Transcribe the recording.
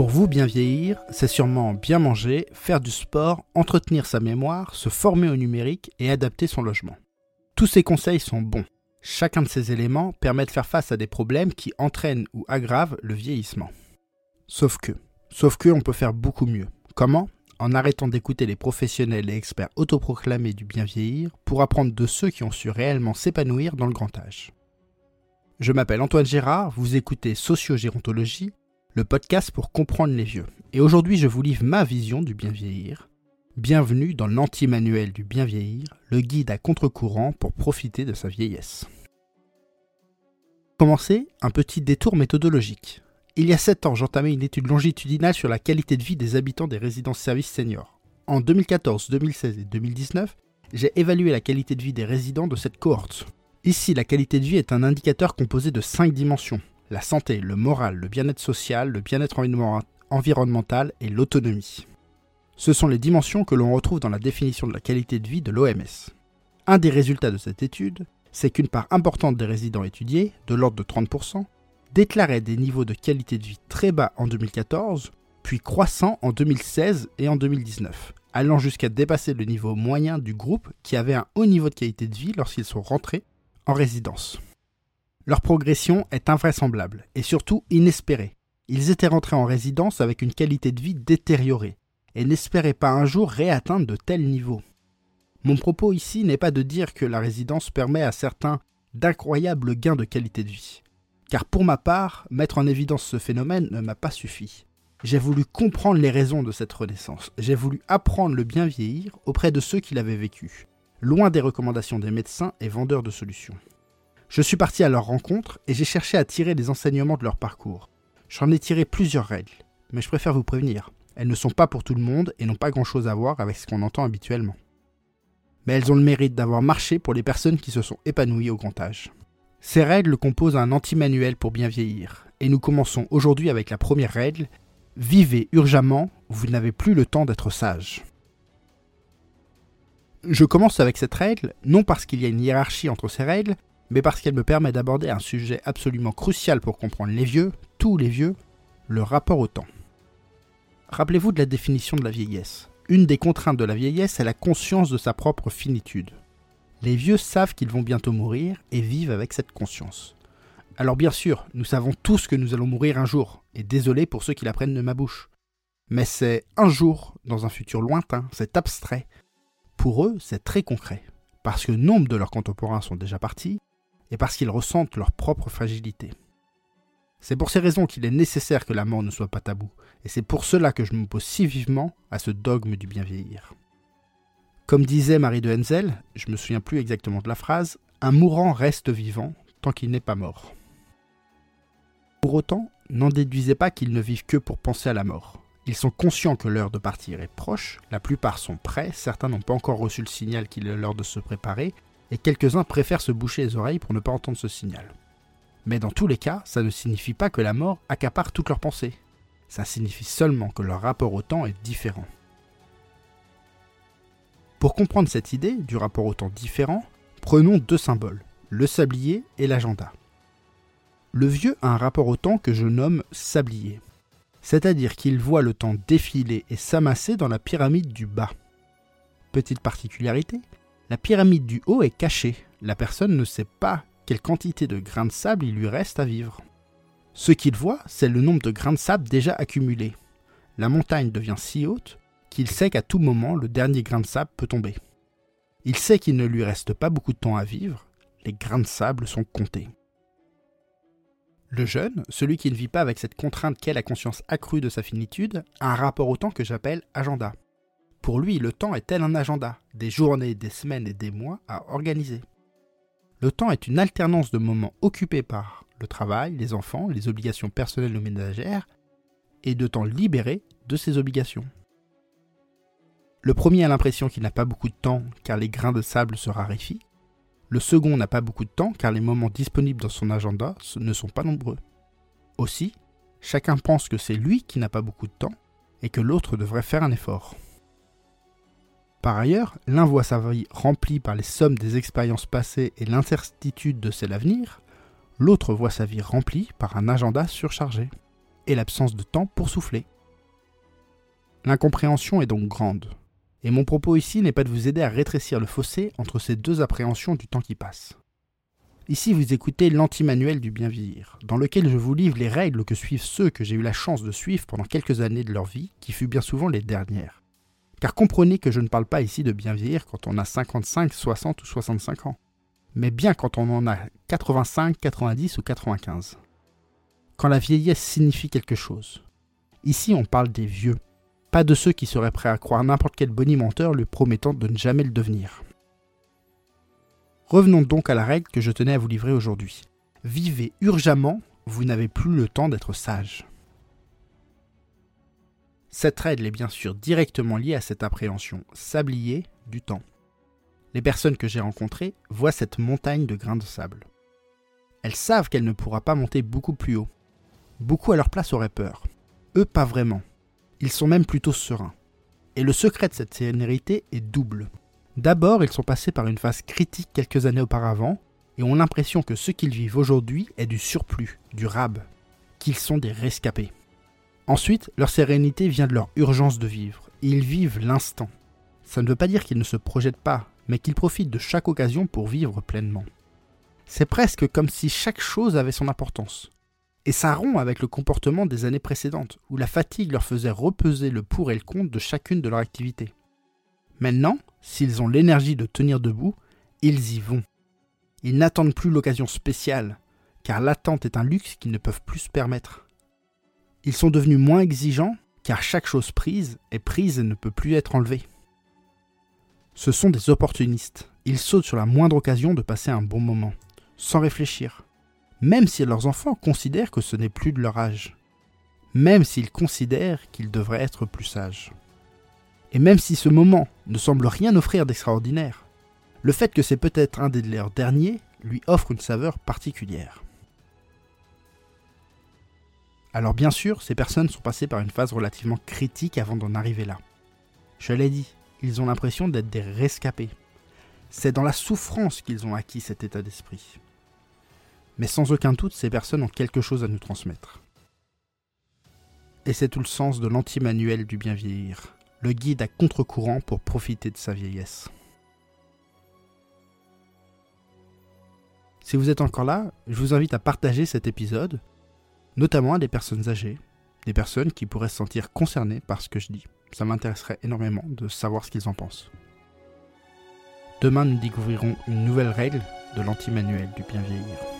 Pour vous, bien vieillir, c'est sûrement bien manger, faire du sport, entretenir sa mémoire, se former au numérique et adapter son logement. Tous ces conseils sont bons. Chacun de ces éléments permet de faire face à des problèmes qui entraînent ou aggravent le vieillissement. Sauf que, sauf que on peut faire beaucoup mieux. Comment? En arrêtant d'écouter les professionnels et experts autoproclamés du bien vieillir pour apprendre de ceux qui ont su réellement s'épanouir dans le grand âge. Je m'appelle Antoine Gérard, vous écoutez Sociogérontologie, le podcast pour comprendre les vieux. Et aujourd'hui, je vous livre ma vision du bien vieillir. Bienvenue dans l'anti-manuel du bien vieillir, le guide à contre-courant pour profiter de sa vieillesse. Commencer, un petit détour méthodologique. Il y a 7 ans, j'entamais une étude longitudinale sur la qualité de vie des habitants des résidences-services seniors. En 2014, 2016 et 2019, j'ai évalué la qualité de vie des résidents de cette cohorte. Ici, la qualité de vie est un indicateur composé de 5 dimensions la santé, le moral, le bien-être social, le bien-être environnemental et l'autonomie. Ce sont les dimensions que l'on retrouve dans la définition de la qualité de vie de l'OMS. Un des résultats de cette étude, c'est qu'une part importante des résidents étudiés, de l'ordre de 30%, déclaraient des niveaux de qualité de vie très bas en 2014, puis croissants en 2016 et en 2019, allant jusqu'à dépasser le niveau moyen du groupe qui avait un haut niveau de qualité de vie lorsqu'ils sont rentrés en résidence. Leur progression est invraisemblable et surtout inespérée. Ils étaient rentrés en résidence avec une qualité de vie détériorée et n'espéraient pas un jour réatteindre de tels niveaux. Mon propos ici n'est pas de dire que la résidence permet à certains d'incroyables gains de qualité de vie. Car pour ma part, mettre en évidence ce phénomène ne m'a pas suffi. J'ai voulu comprendre les raisons de cette renaissance. J'ai voulu apprendre le bien vieillir auprès de ceux qui l'avaient vécu, loin des recommandations des médecins et vendeurs de solutions. Je suis parti à leur rencontre et j'ai cherché à tirer les enseignements de leur parcours. J'en ai tiré plusieurs règles, mais je préfère vous prévenir. Elles ne sont pas pour tout le monde et n'ont pas grand-chose à voir avec ce qu'on entend habituellement. Mais elles ont le mérite d'avoir marché pour les personnes qui se sont épanouies au grand âge. Ces règles composent un anti-manuel pour bien vieillir, et nous commençons aujourd'hui avec la première règle Vivez urgemment, vous n'avez plus le temps d'être sage. Je commence avec cette règle, non parce qu'il y a une hiérarchie entre ces règles, mais parce qu'elle me permet d'aborder un sujet absolument crucial pour comprendre les vieux, tous les vieux, le rapport au temps. Rappelez-vous de la définition de la vieillesse. Une des contraintes de la vieillesse est la conscience de sa propre finitude. Les vieux savent qu'ils vont bientôt mourir et vivent avec cette conscience. Alors bien sûr, nous savons tous que nous allons mourir un jour, et désolé pour ceux qui l'apprennent de ma bouche. Mais c'est un jour, dans un futur lointain, c'est abstrait. Pour eux, c'est très concret, parce que nombre de leurs contemporains sont déjà partis, et parce qu'ils ressentent leur propre fragilité. C'est pour ces raisons qu'il est nécessaire que la mort ne soit pas tabou, et c'est pour cela que je m'oppose si vivement à ce dogme du bien vieillir. Comme disait Marie de Henzel, je me souviens plus exactement de la phrase, un mourant reste vivant tant qu'il n'est pas mort. Pour autant, n'en déduisez pas qu'ils ne vivent que pour penser à la mort. Ils sont conscients que l'heure de partir est proche, la plupart sont prêts, certains n'ont pas encore reçu le signal qu'il est l'heure de se préparer, et quelques-uns préfèrent se boucher les oreilles pour ne pas entendre ce signal. Mais dans tous les cas, ça ne signifie pas que la mort accapare toutes leurs pensées. Ça signifie seulement que leur rapport au temps est différent. Pour comprendre cette idée du rapport au temps différent, prenons deux symboles, le sablier et l'agenda. Le vieux a un rapport au temps que je nomme sablier, c'est-à-dire qu'il voit le temps défiler et s'amasser dans la pyramide du bas. Petite particularité, la pyramide du haut est cachée. La personne ne sait pas quelle quantité de grains de sable il lui reste à vivre. Ce qu'il voit, c'est le nombre de grains de sable déjà accumulés. La montagne devient si haute qu'il sait qu'à tout moment le dernier grain de sable peut tomber. Il sait qu'il ne lui reste pas beaucoup de temps à vivre, les grains de sable sont comptés. Le jeune, celui qui ne vit pas avec cette contrainte qu'est la conscience accrue de sa finitude, a un rapport au temps que j'appelle agenda. Pour lui, le temps est tel un agenda, des journées, des semaines et des mois à organiser. Le temps est une alternance de moments occupés par le travail, les enfants, les obligations personnelles ou ménagères, et de temps libéré de ces obligations. Le premier a l'impression qu'il n'a pas beaucoup de temps car les grains de sable se raréfient. Le second n'a pas beaucoup de temps car les moments disponibles dans son agenda ne sont pas nombreux. Aussi, chacun pense que c'est lui qui n'a pas beaucoup de temps et que l'autre devrait faire un effort. Par ailleurs, l'un voit sa vie remplie par les sommes des expériences passées et l'incertitude de celle à venir, l'autre voit sa vie remplie par un agenda surchargé. et l'absence de temps pour souffler. L'incompréhension est donc grande. Et mon propos ici n'est pas de vous aider à rétrécir le fossé entre ces deux appréhensions du temps qui passe. Ici, vous écoutez l'anti-manuel du bien vieillir, dans lequel je vous livre les règles que suivent ceux que j'ai eu la chance de suivre pendant quelques années de leur vie, qui fut bien souvent les dernières. Car comprenez que je ne parle pas ici de bien vieillir quand on a 55, 60 ou 65 ans, mais bien quand on en a 85, 90 ou 95. Quand la vieillesse signifie quelque chose. Ici, on parle des vieux, pas de ceux qui seraient prêts à croire n'importe quel bonimenteur lui promettant de ne jamais le devenir. Revenons donc à la règle que je tenais à vous livrer aujourd'hui. Vivez urgemment, vous n'avez plus le temps d'être sage. Cette règle est bien sûr directement liée à cette appréhension sablier du temps. Les personnes que j'ai rencontrées voient cette montagne de grains de sable. Elles savent qu'elle ne pourra pas monter beaucoup plus haut. Beaucoup à leur place auraient peur. Eux pas vraiment. Ils sont même plutôt sereins. Et le secret de cette sérénité est double. D'abord, ils sont passés par une phase critique quelques années auparavant et ont l'impression que ce qu'ils vivent aujourd'hui est du surplus, du rab, qu'ils sont des rescapés. Ensuite, leur sérénité vient de leur urgence de vivre. Ils vivent l'instant. Ça ne veut pas dire qu'ils ne se projettent pas, mais qu'ils profitent de chaque occasion pour vivre pleinement. C'est presque comme si chaque chose avait son importance. Et ça rompt avec le comportement des années précédentes, où la fatigue leur faisait repeser le pour et le contre de chacune de leurs activités. Maintenant, s'ils ont l'énergie de tenir debout, ils y vont. Ils n'attendent plus l'occasion spéciale, car l'attente est un luxe qu'ils ne peuvent plus se permettre. Ils sont devenus moins exigeants, car chaque chose prise est prise et ne peut plus être enlevée. Ce sont des opportunistes. Ils sautent sur la moindre occasion de passer un bon moment, sans réfléchir même si leurs enfants considèrent que ce n'est plus de leur âge, même s'ils considèrent qu'ils devraient être plus sages. Et même si ce moment ne semble rien offrir d'extraordinaire, le fait que c'est peut-être un des leurs derniers lui offre une saveur particulière. Alors bien sûr, ces personnes sont passées par une phase relativement critique avant d'en arriver là. Je l'ai dit, ils ont l'impression d'être des rescapés. C'est dans la souffrance qu'ils ont acquis cet état d'esprit mais sans aucun doute ces personnes ont quelque chose à nous transmettre. Et c'est tout le sens de l'anti-manuel du bien vieillir, le guide à contre-courant pour profiter de sa vieillesse. Si vous êtes encore là, je vous invite à partager cet épisode, notamment à des personnes âgées, des personnes qui pourraient se sentir concernées par ce que je dis. Ça m'intéresserait énormément de savoir ce qu'ils en pensent. Demain, nous découvrirons une nouvelle règle de l'anti-manuel du bien vieillir.